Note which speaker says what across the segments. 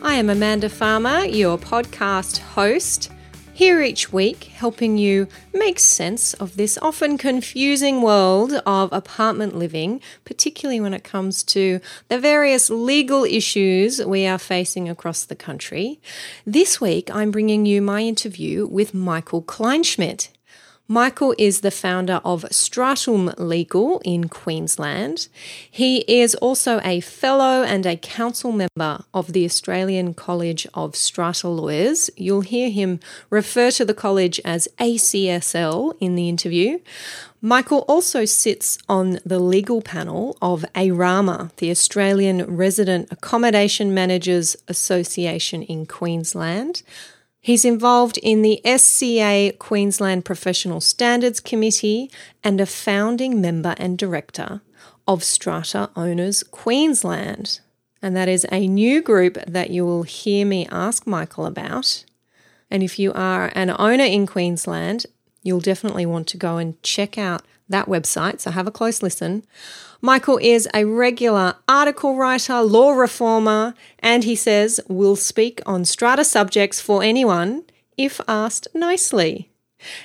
Speaker 1: I am Amanda Farmer, your podcast host, here each week helping you make sense of this often confusing world of apartment living, particularly when it comes to the various legal issues we are facing across the country. This week, I'm bringing you my interview with Michael Kleinschmidt. Michael is the founder of Stratum Legal in Queensland. He is also a fellow and a council member of the Australian College of Strata Lawyers. You'll hear him refer to the college as ACSL in the interview. Michael also sits on the legal panel of ARAMA, the Australian Resident Accommodation Managers Association in Queensland. He's involved in the SCA Queensland Professional Standards Committee and a founding member and director of Strata Owners Queensland. And that is a new group that you will hear me ask Michael about. And if you are an owner in Queensland, you'll definitely want to go and check out that website. So have a close listen. Michael is a regular article writer, law reformer, and he says will speak on strata subjects for anyone if asked nicely.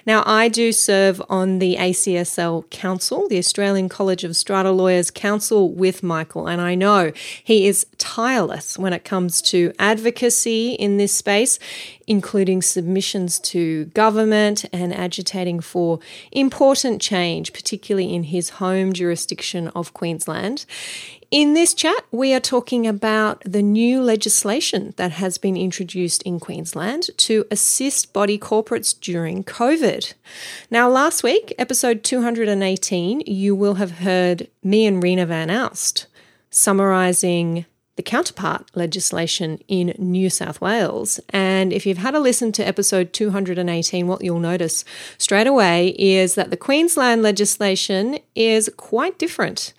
Speaker 1: Now, I do serve on the ACSL Council, the Australian College of Strata Lawyers Council, with Michael, and I know he is tireless when it comes to advocacy in this space, including submissions to government and agitating for important change, particularly in his home jurisdiction of Queensland. In this chat, we are talking about the new legislation that has been introduced in Queensland to assist body corporates during COVID. Now, last week, episode 218, you will have heard me and Rena Van Alst summarising the counterpart legislation in New South Wales. And if you've had a listen to episode 218, what you'll notice straight away is that the Queensland legislation is quite different.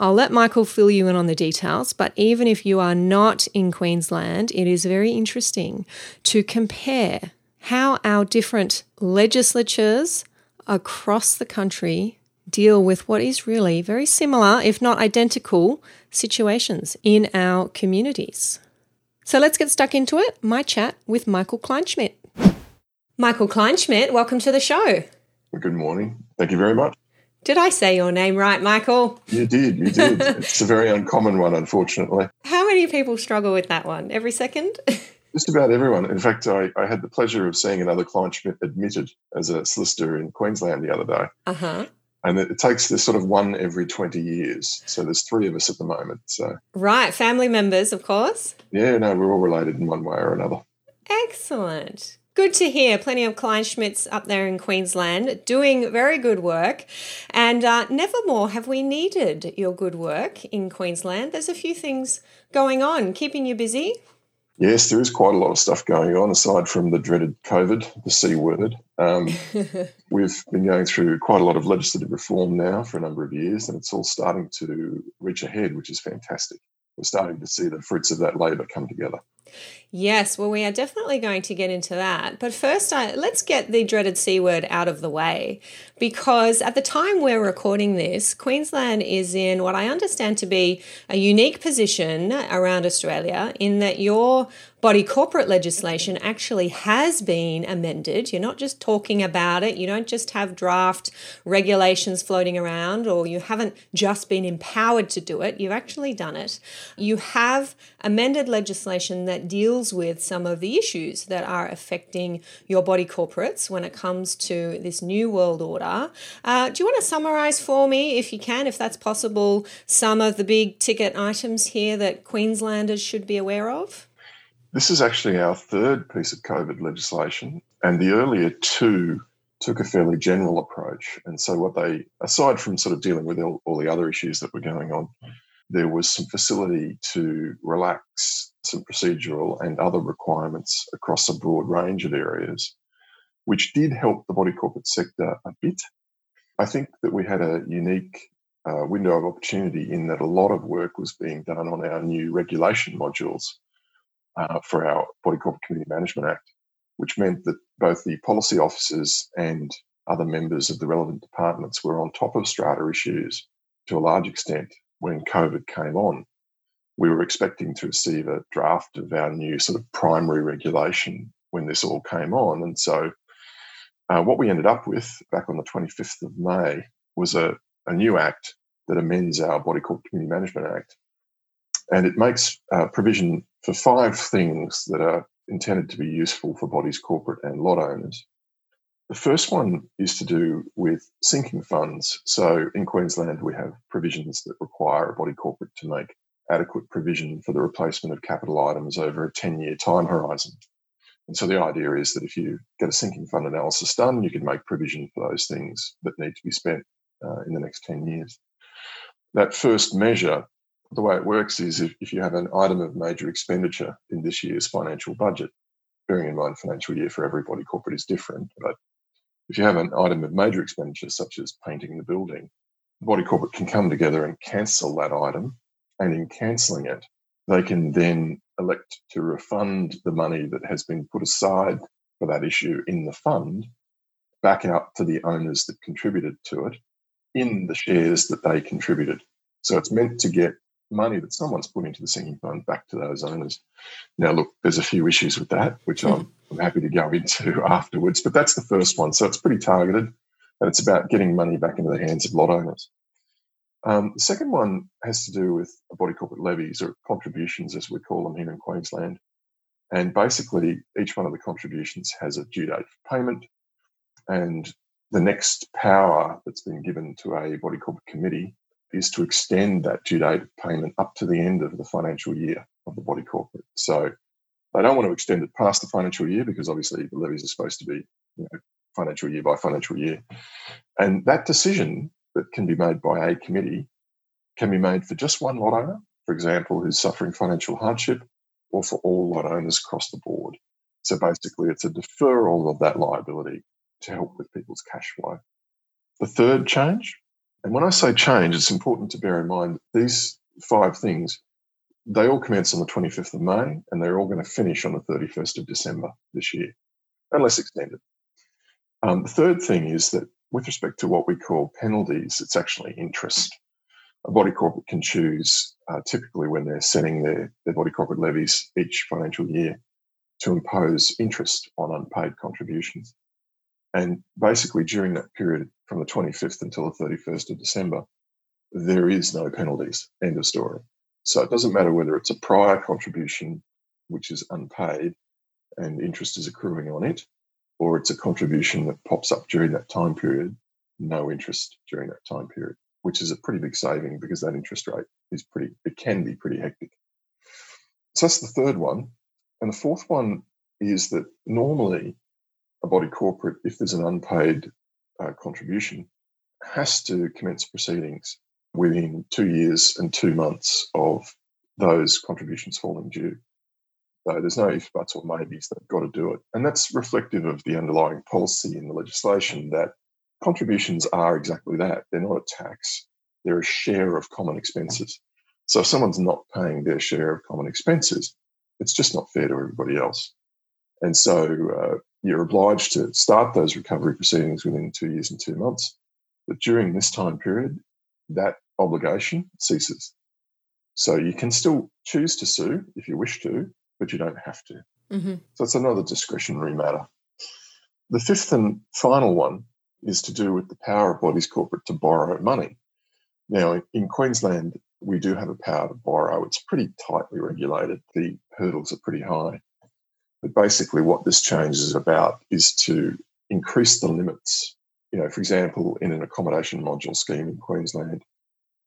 Speaker 1: I'll let Michael fill you in on the details, but even if you are not in Queensland, it is very interesting to compare how our different legislatures across the country deal with what is really very similar, if not identical, situations in our communities. So let's get stuck into it. My chat with Michael Kleinschmidt. Michael Kleinschmidt, welcome to the show.
Speaker 2: Good morning. Thank you very much.
Speaker 1: Did I say your name right, Michael?
Speaker 2: You did, you did. it's a very uncommon one, unfortunately.
Speaker 1: How many people struggle with that one? Every second?
Speaker 2: Just about everyone. In fact, I, I had the pleasure of seeing another Kleinschmidt admitted as a solicitor in Queensland the other day.
Speaker 1: Uh huh.
Speaker 2: And it takes this sort of one every 20 years. So there's three of us at the moment. So
Speaker 1: Right, family members, of course.
Speaker 2: Yeah, no, we're all related in one way or another.
Speaker 1: Excellent. Good to hear. Plenty of Klein Kleinschmidts up there in Queensland doing very good work. And uh, never more have we needed your good work in Queensland. There's a few things going on, keeping you busy.
Speaker 2: Yes, there is quite a lot of stuff going on aside from the dreaded COVID, the C word. Um, we've been going through quite a lot of legislative reform now for a number of years, and it's all starting to reach ahead, which is fantastic. We're starting to see the fruits of that labour come together.
Speaker 1: Yes, well, we are definitely going to get into that. But first, uh, let's get the dreaded C word out of the way because at the time we're recording this, Queensland is in what I understand to be a unique position around Australia in that your body corporate legislation actually has been amended. You're not just talking about it, you don't just have draft regulations floating around, or you haven't just been empowered to do it, you've actually done it. You have amended legislation that deals with some of the issues that are affecting your body corporates when it comes to this new world order. Uh, do you want to summarize for me, if you can, if that's possible, some of the big ticket items here that Queenslanders should be aware of?
Speaker 2: This is actually our third piece of COVID legislation, and the earlier two took a fairly general approach. And so, what they, aside from sort of dealing with all, all the other issues that were going on, there was some facility to relax some procedural and other requirements across a broad range of areas, which did help the body corporate sector a bit. I think that we had a unique uh, window of opportunity in that a lot of work was being done on our new regulation modules uh, for our Body Corporate Community Management Act, which meant that both the policy officers and other members of the relevant departments were on top of strata issues to a large extent when COVID came on. We were expecting to receive a draft of our new sort of primary regulation when this all came on. And so, uh, what we ended up with back on the 25th of May was a, a new act that amends our Body Corporate Community Management Act. And it makes uh, provision for five things that are intended to be useful for bodies, corporate, and lot owners. The first one is to do with sinking funds. So in Queensland, we have provisions that require a body corporate to make adequate provision for the replacement of capital items over a 10 year time horizon. And so the idea is that if you get a sinking fund analysis done, you can make provision for those things that need to be spent uh, in the next 10 years. That first measure, the way it works is if, if you have an item of major expenditure in this year's financial budget, bearing in mind financial year for everybody corporate is different, but if you have an item of major expenditure, such as painting the building, the body corporate can come together and cancel that item. And in cancelling it, they can then elect to refund the money that has been put aside for that issue in the fund back out to the owners that contributed to it in the shares that they contributed. So it's meant to get money that someone's put into the sinking fund back to those owners. Now, look, there's a few issues with that, which I'm. I'm happy to go into afterwards, but that's the first one. So it's pretty targeted and it's about getting money back into the hands of lot owners. Um, the second one has to do with body corporate levies or contributions, as we call them here in Queensland. And basically, each one of the contributions has a due date for payment. And the next power that's been given to a body corporate committee is to extend that due date of payment up to the end of the financial year of the body corporate. So they don't want to extend it past the financial year because obviously the levies are supposed to be you know, financial year by financial year. And that decision that can be made by a committee can be made for just one lot owner, for example, who's suffering financial hardship, or for all lot owners across the board. So basically, it's a deferral of that liability to help with people's cash flow. The third change and when I say change, it's important to bear in mind these five things, they all commence on the 25th of May and they're all going to finish on the 31st of December this year, unless extended. Um, the third thing is that with respect to what we call penalties, it's actually interest. A body corporate can choose, uh, typically when they're setting their, their body corporate levies each financial year, to impose interest on unpaid contributions. And basically, during that period from the 25th until the 31st of December, there is no penalties. End of story. So it doesn't matter whether it's a prior contribution, which is unpaid and interest is accruing on it, or it's a contribution that pops up during that time period, no interest during that time period, which is a pretty big saving because that interest rate is pretty, it can be pretty hectic. So that's the third one. And the fourth one is that normally a body corporate, if there's an unpaid uh, contribution, has to commence proceedings within two years and two months of those contributions falling due. So there's no if, buts, or maybes. They've got to do it. And that's reflective of the underlying policy in the legislation that contributions are exactly that. They're not a tax, they're a share of common expenses. So if someone's not paying their share of common expenses, it's just not fair to everybody else. And so uh, you're obliged to start those recovery proceedings within two years and two months. But during this time period, that obligation ceases. So you can still choose to sue if you wish to, but you don't have to. Mm-hmm. So it's another discretionary matter. The fifth and final one is to do with the power of bodies corporate to borrow money. Now, in Queensland, we do have a power to borrow. It's pretty tightly regulated. The hurdles are pretty high. But basically, what this change is about is to increase the limits. You know, for example, in an accommodation module scheme in Queensland,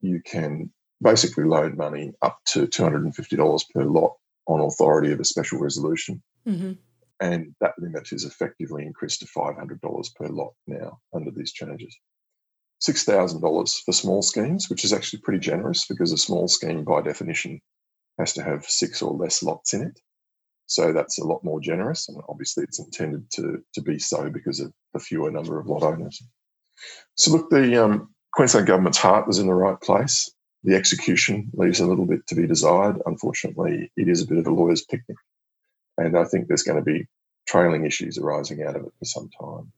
Speaker 2: you can basically loan money up to $250 per lot on authority of a special resolution. Mm-hmm. And that limit is effectively increased to $500 per lot now under these changes. $6,000 for small schemes, which is actually pretty generous because a small scheme, by definition, has to have six or less lots in it. So that's a lot more generous, and obviously it's intended to, to be so because of the fewer number of lot owners. So look, the um, Queensland government's heart was in the right place. The execution leaves a little bit to be desired. Unfortunately, it is a bit of a lawyer's picnic, and I think there's going to be trailing issues arising out of it for some time.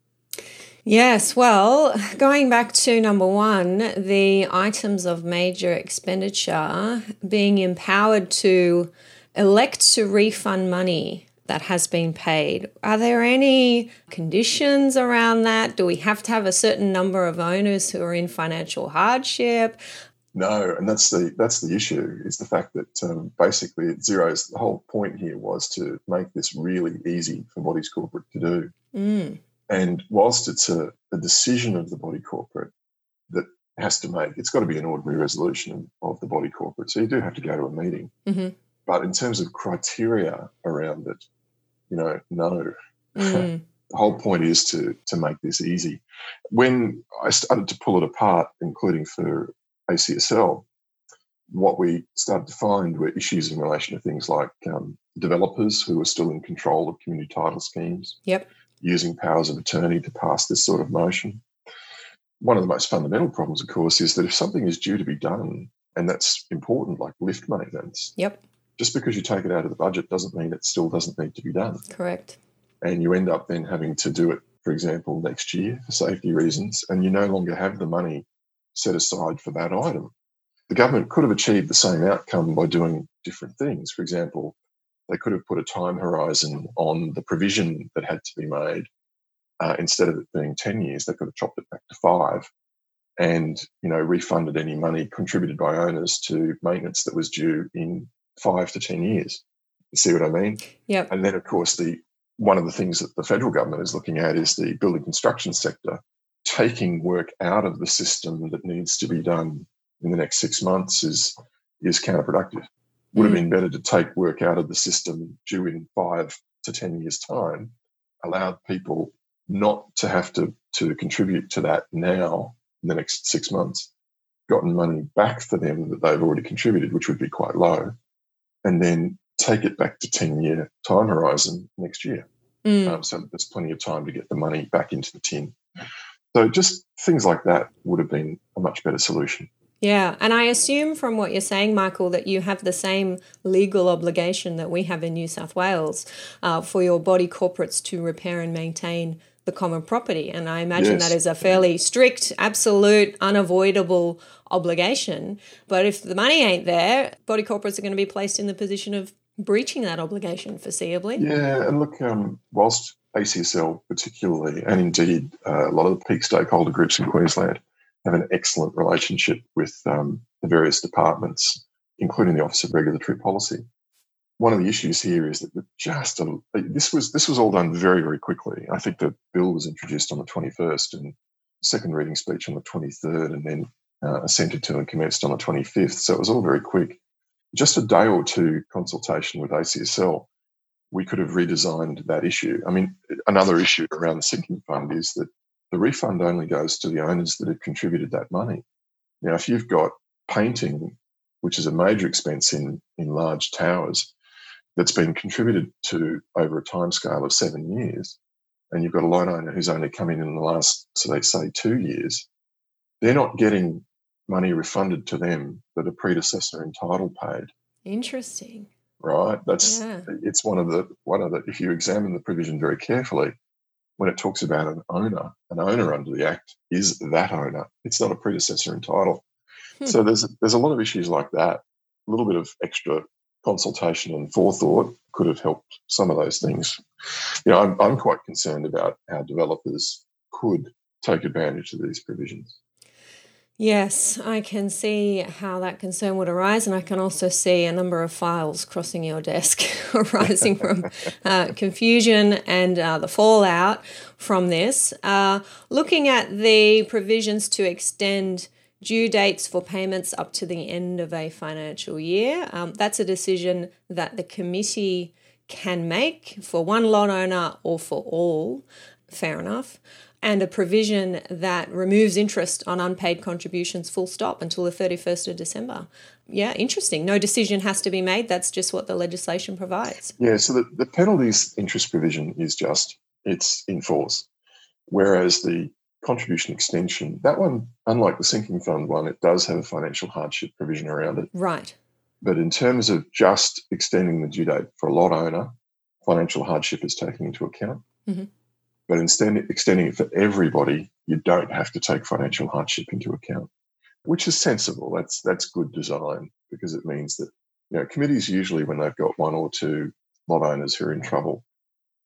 Speaker 1: Yes, well, going back to number one, the items of major expenditure being empowered to elect to refund money that has been paid. Are there any conditions around that? Do we have to have a certain number of owners who are in financial hardship?
Speaker 2: No, and that's the that's the issue is the fact that um, basically zeros. The whole point here was to make this really easy for bodies corporate to do.
Speaker 1: Mm.
Speaker 2: And whilst it's a, a, decision of the body corporate that has to make, it's got to be an ordinary resolution of the body corporate. So you do have to go to a meeting.
Speaker 1: Mm-hmm.
Speaker 2: But in terms of criteria around it, you know, no.
Speaker 1: Mm.
Speaker 2: the whole point is to to make this easy. When I started to pull it apart, including for ACSL, what we started to find were issues in relation to things like um, developers who were still in control of community title schemes.
Speaker 1: Yep.
Speaker 2: Using powers of attorney to pass this sort of motion. One of the most fundamental problems, of course, is that if something is due to be done, and that's important, like lift maintenance.
Speaker 1: Yep.
Speaker 2: Just because you take it out of the budget doesn't mean it still doesn't need to be done.
Speaker 1: Correct.
Speaker 2: And you end up then having to do it, for example, next year for safety reasons, and you no longer have the money set aside for that item. The government could have achieved the same outcome by doing different things. For example, they could have put a time horizon on the provision that had to be made. Uh, instead of it being 10 years, they could have chopped it back to five and, you know, refunded any money contributed by owners to maintenance that was due in five to 10 years. You see what I mean?
Speaker 1: Yeah.
Speaker 2: And then, of course, the one of the things that the federal government is looking at is the building construction sector taking work out of the system that needs to be done in the next six months is is counterproductive. Would have mm. been better to take work out of the system due in five to ten years' time, allowed people not to have to to contribute to that now in the next six months, gotten money back for them that they've already contributed, which would be quite low, and then take it back to ten year time horizon next year.
Speaker 1: Mm.
Speaker 2: Um, so there's plenty of time to get the money back into the tin. So just things like that would have been a much better solution.
Speaker 1: Yeah, and I assume from what you're saying, Michael, that you have the same legal obligation that we have in New South Wales uh, for your body corporates to repair and maintain the common property. And I imagine yes. that is a fairly strict, absolute, unavoidable obligation. But if the money ain't there, body corporates are going to be placed in the position of breaching that obligation foreseeably.
Speaker 2: Yeah, and look, um, whilst ACSL particularly, and indeed uh, a lot of the peak stakeholder groups in Queensland have an excellent relationship with um, the various departments, including the Office of Regulatory Policy. One of the issues here is that just a, this was this was all done very very quickly. I think the bill was introduced on the 21st and second reading speech on the 23rd, and then uh, assented to and commenced on the 25th. So it was all very quick. Just a day or two consultation with ACSL we could have redesigned that issue. I mean, another issue around the sinking fund is that the refund only goes to the owners that have contributed that money. Now, if you've got painting, which is a major expense in, in large towers, that's been contributed to over a time scale of seven years, and you've got a loan owner who's only come in in the last, so they say, two years, they're not getting money refunded to them that a predecessor entitled paid.
Speaker 1: Interesting
Speaker 2: right? That's yeah. it's one of the one of the if you examine the provision very carefully, when it talks about an owner, an owner under the Act is that owner. It's not a predecessor in title. Hmm. So there's there's a lot of issues like that. A little bit of extra consultation and forethought could have helped some of those things. You know, I'm, I'm quite concerned about how developers could take advantage of these provisions.
Speaker 1: Yes, I can see how that concern would arise, and I can also see a number of files crossing your desk arising from uh, confusion and uh, the fallout from this. Uh, looking at the provisions to extend due dates for payments up to the end of a financial year, um, that's a decision that the committee can make for one lot owner or for all. Fair enough. And a provision that removes interest on unpaid contributions full stop until the 31st of December. Yeah, interesting. No decision has to be made. That's just what the legislation provides.
Speaker 2: Yeah, so the, the penalties interest provision is just, it's in force. Whereas the contribution extension, that one, unlike the sinking fund one, it does have a financial hardship provision around it.
Speaker 1: Right.
Speaker 2: But in terms of just extending the due date for a lot owner, financial hardship is taken into account. Mm-hmm. But instead, extending it for everybody, you don't have to take financial hardship into account, which is sensible. That's that's good design because it means that you know committees usually when they've got one or two lot owners who are in trouble,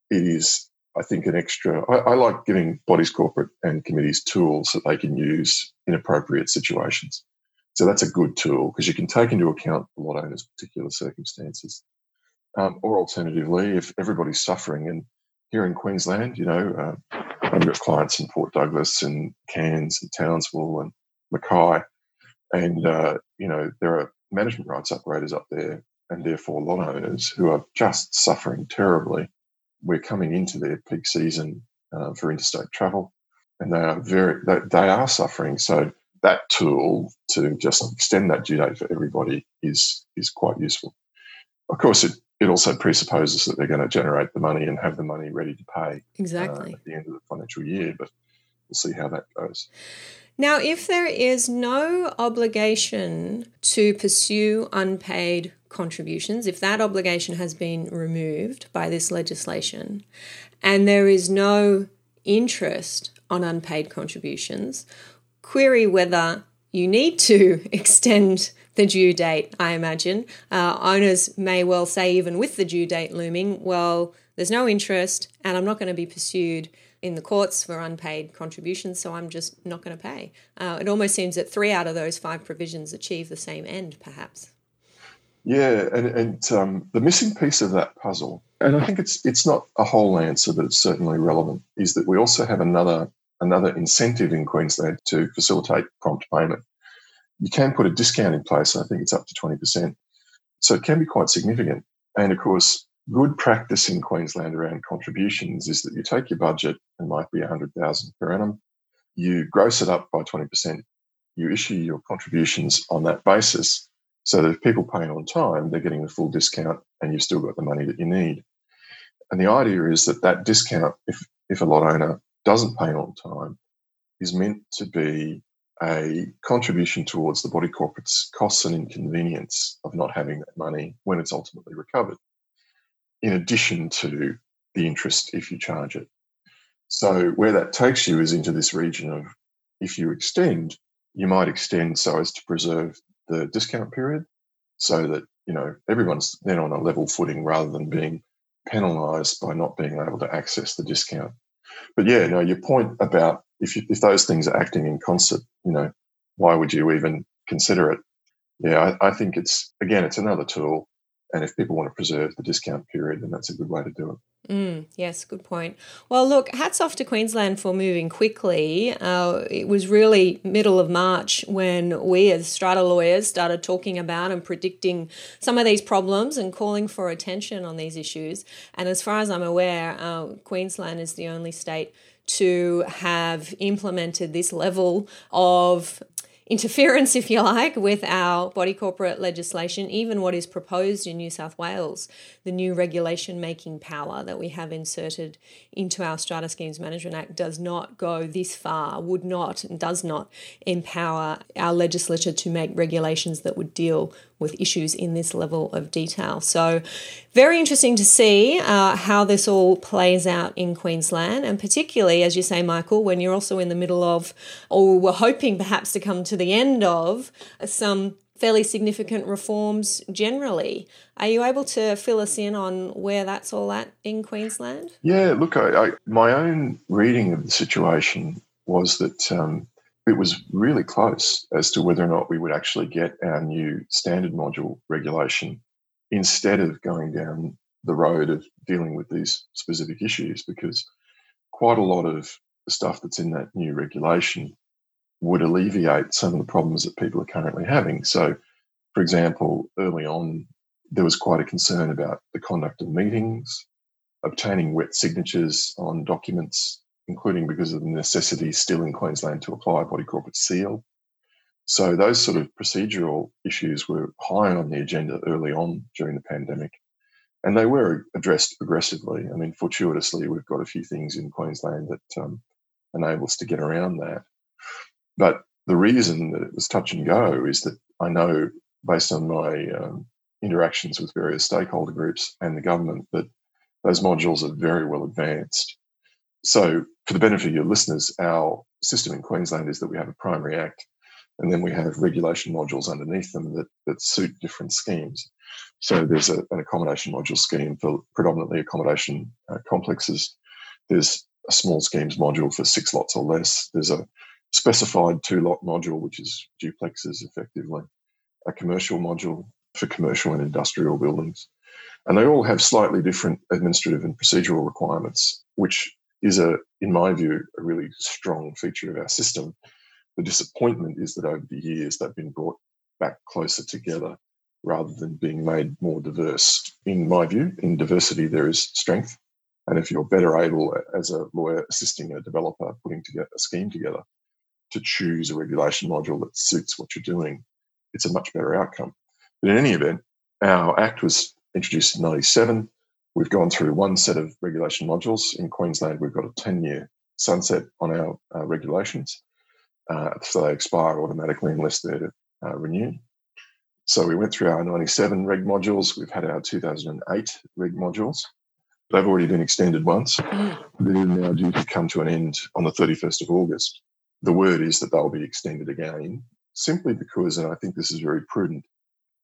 Speaker 2: it is I think an extra. I, I like giving bodies corporate and committees tools that they can use in appropriate situations. So that's a good tool because you can take into account the lot owner's particular circumstances. Um, or alternatively, if everybody's suffering, and here in Queensland, you know, uh, I've got clients in Port Douglas and Cairns and Townsville and Mackay, and uh, you know there are management rights operators up there, and therefore lot owners who are just suffering terribly. We're coming into their peak season uh, for interstate travel, and they are very they, they are suffering. So that tool to just extend that due date for everybody is is quite useful. Of course, it it also presupposes that they're going to generate the money and have the money ready to pay uh,
Speaker 1: exactly
Speaker 2: uh, at the end of the financial year. But we'll see how that goes.
Speaker 1: Now, if there is no obligation to pursue unpaid contributions, if that obligation has been removed by this legislation, and there is no interest on unpaid contributions, query whether you need to extend the due date, I imagine. Uh, owners may well say, even with the due date looming, well, there's no interest and I'm not going to be pursued in the courts for unpaid contributions, so I'm just not going to pay. Uh, it almost seems that three out of those five provisions achieve the same end, perhaps.
Speaker 2: Yeah, and, and um, the missing piece of that puzzle, and I think it's it's not a whole answer, but it's certainly relevant, is that we also have another another incentive in Queensland to facilitate prompt payment you can put a discount in place. I think it's up to 20%. So it can be quite significant. And of course, good practice in Queensland around contributions is that you take your budget, and might be 100,000 per annum, you gross it up by 20%, you issue your contributions on that basis so that if people pay on time, they're getting the full discount and you've still got the money that you need. And the idea is that that discount, if, if a lot owner doesn't pay on time, is meant to be a contribution towards the body corporate's costs and inconvenience of not having that money when it's ultimately recovered, in addition to the interest if you charge it. So, where that takes you is into this region of if you extend, you might extend so as to preserve the discount period so that you know everyone's then on a level footing rather than being penalized by not being able to access the discount. But yeah, no, your point about if you, if those things are acting in concert, you know, why would you even consider it? Yeah, I, I think it's again, it's another tool, and if people want to preserve the discount period, then that's a good way to do it.
Speaker 1: Mm, yes, good point. Well, look, hats off to Queensland for moving quickly. Uh, it was really middle of March when we, as strata lawyers, started talking about and predicting some of these problems and calling for attention on these issues. And as far as I'm aware, uh, Queensland is the only state to have implemented this level of interference, if you like, with our body corporate legislation, even what is proposed in New South Wales, the new regulation making power that we have inserted into our Strata Schemes Management Act does not go this far, would not, and does not empower our legislature to make regulations that would deal with issues in this level of detail. So, very interesting to see uh, how this all plays out in Queensland, and particularly, as you say, Michael, when you're also in the middle of, or we're hoping perhaps to come to the end of, some fairly significant reforms generally. Are you able to fill us in on where that's all at in Queensland?
Speaker 2: Yeah, look, I, I, my own reading of the situation was that um, it was really close as to whether or not we would actually get our new standard module regulation instead of going down the road of dealing with these specific issues because quite a lot of the stuff that's in that new regulation would alleviate some of the problems that people are currently having. So, for example, early on, there was quite a concern about the conduct of meetings, obtaining wet signatures on documents, including because of the necessity still in Queensland to apply a body corporate seal. So those sort of procedural issues were high on the agenda early on during the pandemic. And they were addressed progressively. I mean, fortuitously, we've got a few things in Queensland that um, enable us to get around that. But the reason that it was touch and go is that I know, based on my um, interactions with various stakeholder groups and the government, that those modules are very well advanced. So, for the benefit of your listeners, our system in Queensland is that we have a primary act and then we have regulation modules underneath them that, that suit different schemes. So, there's a, an accommodation module scheme for predominantly accommodation uh, complexes. There's a small schemes module for six lots or less. There's a specified two lot module, which is duplexes effectively, a commercial module for commercial and industrial buildings. And they all have slightly different administrative and procedural requirements, which is a, in my view, a really strong feature of our system. The disappointment is that over the years they've been brought back closer together rather than being made more diverse. In my view, in diversity there is strength. And if you're better able as a lawyer assisting a developer putting together a scheme together to choose a regulation module that suits what you're doing, it's a much better outcome. But in any event, our Act was introduced in 97. We've gone through one set of regulation modules. In Queensland, we've got a 10 year sunset on our uh, regulations. Uh, so they expire automatically unless they're uh, renewed. So we went through our 97 reg modules. We've had our 2008 reg modules. They've already been extended once. Mm. They're now due to come to an end on the 31st of August. The word is that they'll be extended again, simply because, and I think this is very prudent,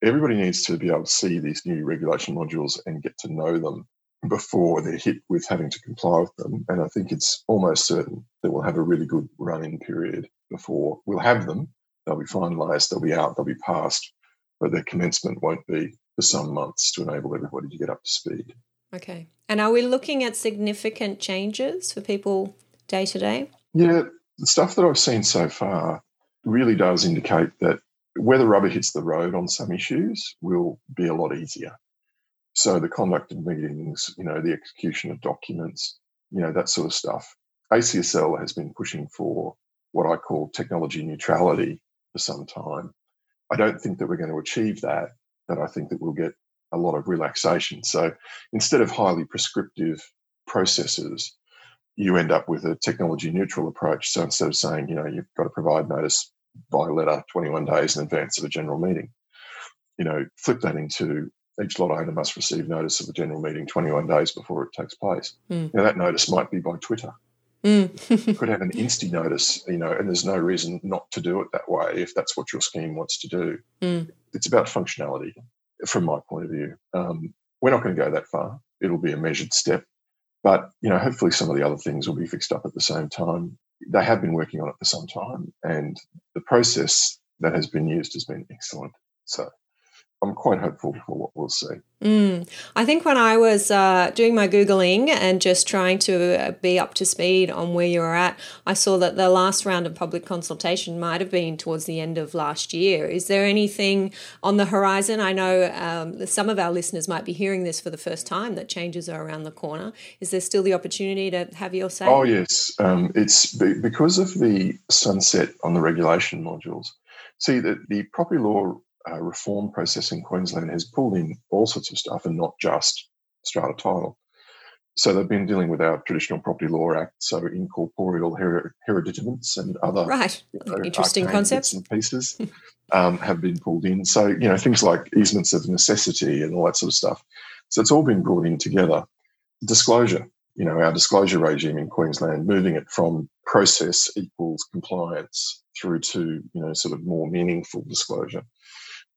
Speaker 2: everybody needs to be able to see these new regulation modules and get to know them before they're hit with having to comply with them. And I think it's almost certain that we'll have a really good run in period before we'll have them. They'll be finalised, they'll be out, they'll be passed, but their commencement won't be for some months to enable everybody to get up to speed.
Speaker 1: Okay. And are we looking at significant changes for people day to day?
Speaker 2: Yeah, the stuff that I've seen so far really does indicate that where the rubber hits the road on some issues will be a lot easier. So the conduct of meetings, you know, the execution of documents, you know, that sort of stuff. ACSL has been pushing for what I call technology neutrality for some time. I don't think that we're going to achieve that, but I think that we'll get a lot of relaxation. So instead of highly prescriptive processes, you end up with a technology neutral approach. So instead of saying, you know, you've got to provide notice by letter 21 days in advance of a general meeting. You know, flip that into each lot owner must receive notice of a general meeting 21 days before it takes place. Mm. Now, that notice might be by Twitter. Mm. could have an insty notice, you know, and there's no reason not to do it that way if that's what your scheme wants to do. Mm. It's about functionality from my point of view. Um, we're not going to go that far. It'll be a measured step. But, you know, hopefully some of the other things will be fixed up at the same time they have been working on it for some time, and the process that has been used has been excellent. So I'm quite hopeful for what we'll see.
Speaker 1: Mm. I think when I was uh, doing my Googling and just trying to uh, be up to speed on where you're at, I saw that the last round of public consultation might have been towards the end of last year. Is there anything on the horizon? I know um, some of our listeners might be hearing this for the first time that changes are around the corner. Is there still the opportunity to have your say?
Speaker 2: Oh, yes. Um, it's because of the sunset on the regulation modules. See, the, the property law uh, reform process in Queensland has pulled in all sorts of stuff and not just strata title. So they've been dealing with our traditional property law act, so incorporeal her- hereditaments and other
Speaker 1: right. You know, interesting concepts
Speaker 2: and pieces um, have been pulled in. So you know things like easements of necessity and all that sort of stuff. So it's all been brought in together. Disclosure, you know, our disclosure regime in Queensland, moving it from process equals compliance through to you know sort of more meaningful disclosure.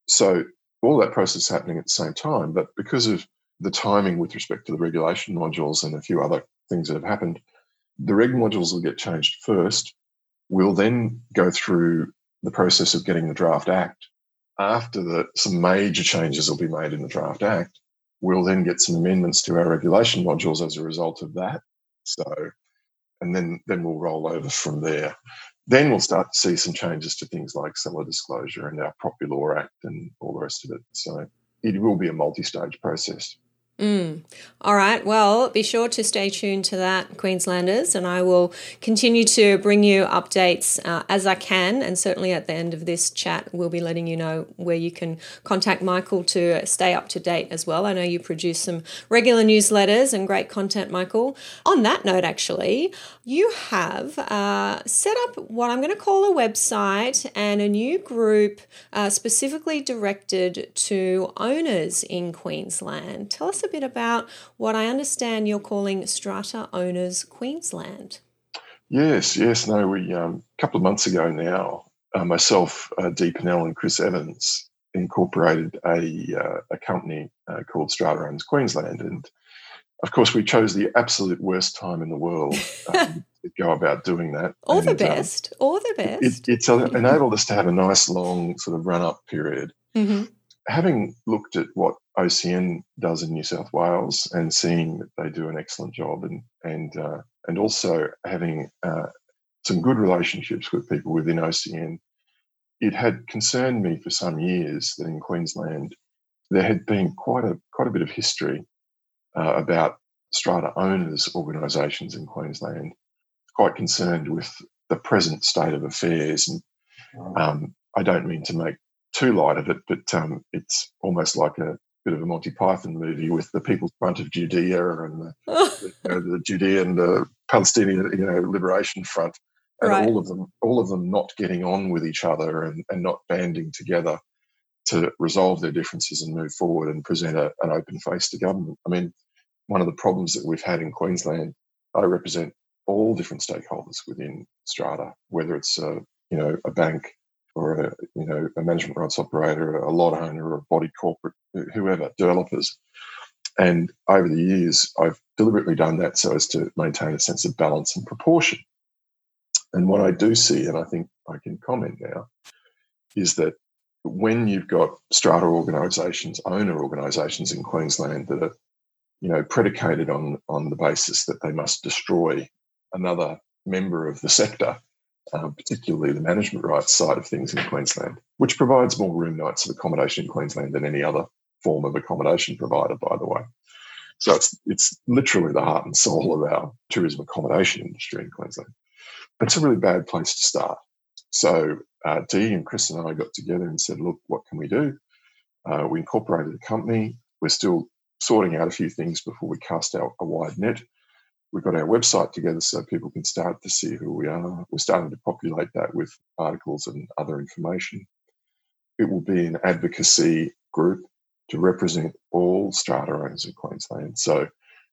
Speaker 2: So all that process is happening at the same time, but because of the timing with respect to the regulation modules and a few other things that have happened, the reg modules will get changed first. We'll then go through the process of getting the draft act. After the some major changes will be made in the draft act, we'll then get some amendments to our regulation modules as a result of that. So, and then then we'll roll over from there. Then we'll start to see some changes to things like seller disclosure and our Property Law Act and all the rest of it. So it will be a multi stage process.
Speaker 1: Mm. All right. Well, be sure to stay tuned to that, Queenslanders, and I will continue to bring you updates uh, as I can. And certainly at the end of this chat, we'll be letting you know where you can contact Michael to stay up to date as well. I know you produce some regular newsletters and great content, Michael. On that note, actually, you have uh, set up what I'm going to call a website and a new group uh, specifically directed to owners in Queensland. Tell us a bit about what I understand you're calling Strata Owners Queensland.
Speaker 2: Yes, yes. No, we um, a couple of months ago now, uh, myself, uh, Dee Pennell, and Chris Evans incorporated a uh, a company uh, called Strata Owners Queensland, and of course, we chose the absolute worst time in the world um, to go about doing that.
Speaker 1: All
Speaker 2: and,
Speaker 1: the best. Um, All the best.
Speaker 2: It, it's enabled us to have a nice long sort of run up period. Mm-hmm. Having looked at what OCN does in New South Wales and seeing that they do an excellent job and and uh, and also having uh, some good relationships with people within OCN, it had concerned me for some years that in Queensland there had been quite a quite a bit of history uh, about strata owners organisations in Queensland. Quite concerned with the present state of affairs, and um, I don't mean to make too light of it, but um, it's almost like a bit of a Monty Python movie with the People's Front of Judea and the, the, you know, the Judean, Palestinian, you know, Liberation Front, and right. all of them, all of them not getting on with each other and, and not banding together to resolve their differences and move forward and present a, an open face to government. I mean, one of the problems that we've had in Queensland, I represent all different stakeholders within Strata, whether it's a, you know a bank, or a you know a management rights operator, a lot owner, or a body corporate, whoever, developers. And over the years, I've deliberately done that so as to maintain a sense of balance and proportion. And what I do see, and I think I can comment now, is that when you've got strata organisations, owner organisations in Queensland that are, you know, predicated on on the basis that they must destroy another member of the sector um, particularly the management rights side of things in Queensland, which provides more room nights of accommodation in Queensland than any other form of accommodation provider, by the way. So it's it's literally the heart and soul of our tourism accommodation industry in Queensland. But it's a really bad place to start. So uh, Dee and Chris and I got together and said, look, what can we do? Uh, we incorporated a company. We're still sorting out a few things before we cast out a wide net we've got our website together so people can start to see who we are. We're starting to populate that with articles and other information. It will be an advocacy group to represent all strata owners in Queensland. So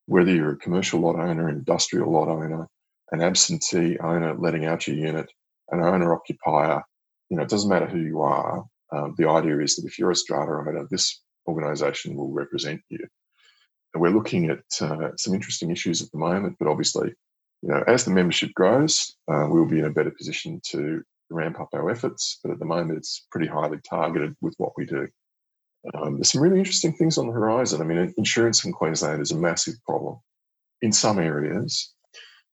Speaker 2: whether you're a commercial lot owner, industrial lot owner, an absentee owner letting out your unit, an owner occupier, you know, it doesn't matter who you are. Um, the idea is that if you're a strata owner, this organisation will represent you we're looking at uh, some interesting issues at the moment, but obviously, you know, as the membership grows, uh, we'll be in a better position to ramp up our efforts. But at the moment, it's pretty highly targeted with what we do. Um, there's some really interesting things on the horizon. I mean, insurance in Queensland is a massive problem in some areas.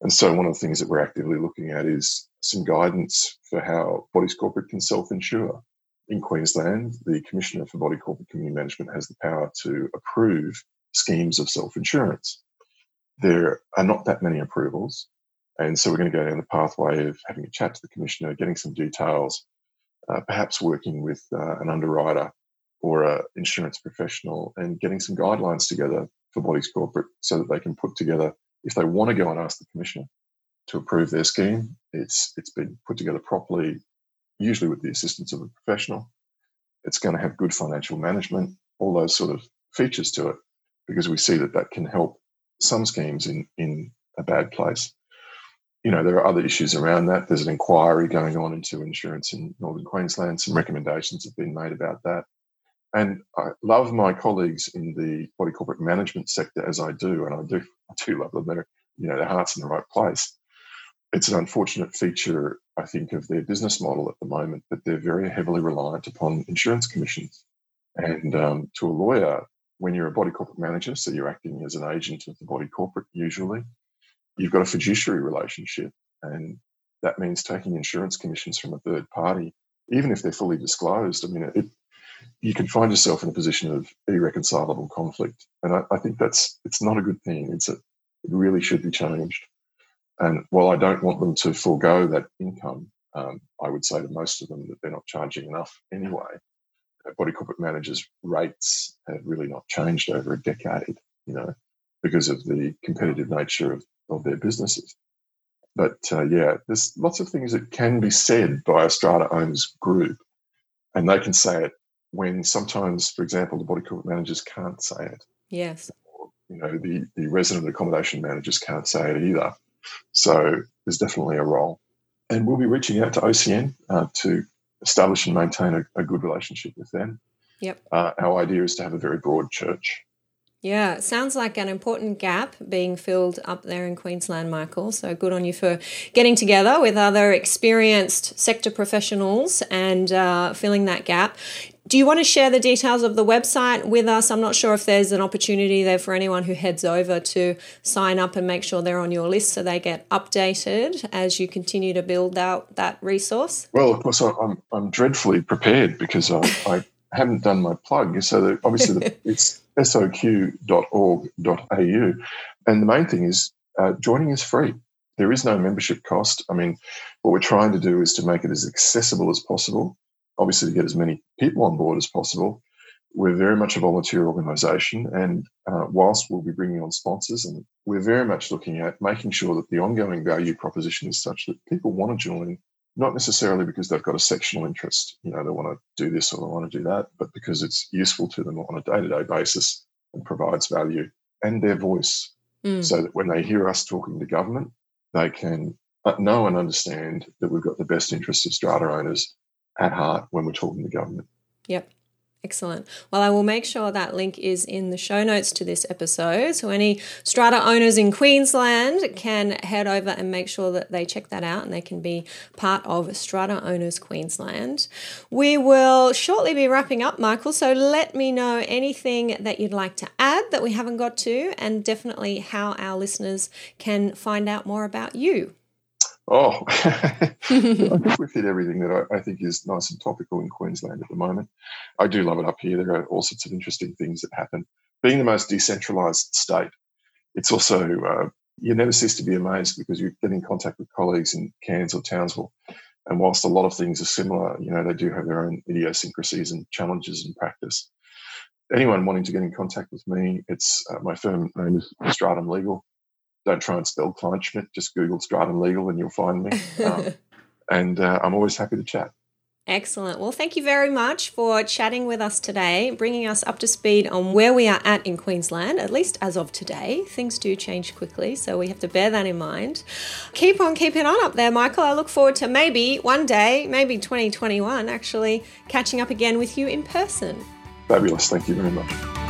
Speaker 2: And so, one of the things that we're actively looking at is some guidance for how bodies corporate can self insure. In Queensland, the Commissioner for Body Corporate Community Management has the power to approve schemes of self insurance. There are not that many approvals. And so we're going to go down the pathway of having a chat to the commissioner, getting some details, uh, perhaps working with uh, an underwriter or an insurance professional and getting some guidelines together for bodies corporate so that they can put together, if they want to go and ask the commissioner to approve their scheme, it's, it's been put together properly, usually with the assistance of a professional. It's going to have good financial management, all those sort of features to it because we see that that can help some schemes in, in a bad place. You know, there are other issues around that. There's an inquiry going on into insurance in Northern Queensland. Some recommendations have been made about that. And I love my colleagues in the body corporate management sector as I do, and I do, I do love them. They're, you know, their heart's in the right place. It's an unfortunate feature, I think, of their business model at the moment that they're very heavily reliant upon insurance commissions. And um, to a lawyer, when you're a body corporate manager, so you're acting as an agent of the body corporate usually, you've got a fiduciary relationship. And that means taking insurance commissions from a third party, even if they're fully disclosed. I mean, it, you can find yourself in a position of irreconcilable conflict. And I, I think that's it's not a good thing. It's a, it really should be changed. And while I don't want them to forego that income, um, I would say to most of them that they're not charging enough anyway. Body corporate managers' rates have really not changed over a decade, you know, because of the competitive nature of, of their businesses. But uh, yeah, there's lots of things that can be said by a strata owners group, and they can say it when sometimes, for example, the body corporate managers can't say it.
Speaker 1: Yes.
Speaker 2: Or, you know, the, the resident accommodation managers can't say it either. So there's definitely a role. And we'll be reaching out to OCN uh, to establish and maintain a, a, good relationship with them.
Speaker 1: Yep.
Speaker 2: Uh, our idea is to have a very broad church.
Speaker 1: Yeah, it sounds like an important gap being filled up there in Queensland, Michael. So good on you for getting together with other experienced sector professionals and uh, filling that gap. Do you want to share the details of the website with us? I'm not sure if there's an opportunity there for anyone who heads over to sign up and make sure they're on your list so they get updated as you continue to build out that resource.
Speaker 2: Well, of course, I'm, I'm dreadfully prepared because I, I haven't done my plug. So obviously, the, it's soq.org.au. And the main thing is uh, joining is free. There is no membership cost. I mean, what we're trying to do is to make it as accessible as possible, obviously, to get as many people on board as possible. We're very much a volunteer organisation, and uh, whilst we'll be bringing on sponsors, and we're very much looking at making sure that the ongoing value proposition is such that people want to join not necessarily because they've got a sectional interest, you know, they want to do this or they want to do that, but because it's useful to them on a day to day basis and provides value and their voice. Mm. So that when they hear us talking to government, they can uh, know and understand that we've got the best interests of strata owners at heart when we're talking to government.
Speaker 1: Yep. Excellent. Well, I will make sure that link is in the show notes to this episode. So, any strata owners in Queensland can head over and make sure that they check that out and they can be part of Strata Owners Queensland. We will shortly be wrapping up, Michael. So, let me know anything that you'd like to add that we haven't got to, and definitely how our listeners can find out more about you.
Speaker 2: Oh, I think we've hit everything that I, I, think is nice and topical in Queensland at the moment. I do love it up here. There are all sorts of interesting things that happen. Being the most decentralised state, it's also, uh, you never cease to be amazed because you get in contact with colleagues in Cairns or Townsville. And whilst a lot of things are similar, you know, they do have their own idiosyncrasies and challenges in practice. Anyone wanting to get in contact with me, it's uh, my firm name is Stratum Legal don't try and spell Kleinschmidt. Just Google Stratum Legal and you'll find me. Um, and uh, I'm always happy to chat.
Speaker 1: Excellent. Well, thank you very much for chatting with us today, bringing us up to speed on where we are at in Queensland, at least as of today. Things do change quickly, so we have to bear that in mind. Keep on keeping on up there, Michael. I look forward to maybe one day, maybe 2021, actually catching up again with you in person.
Speaker 2: Fabulous. Thank you very much.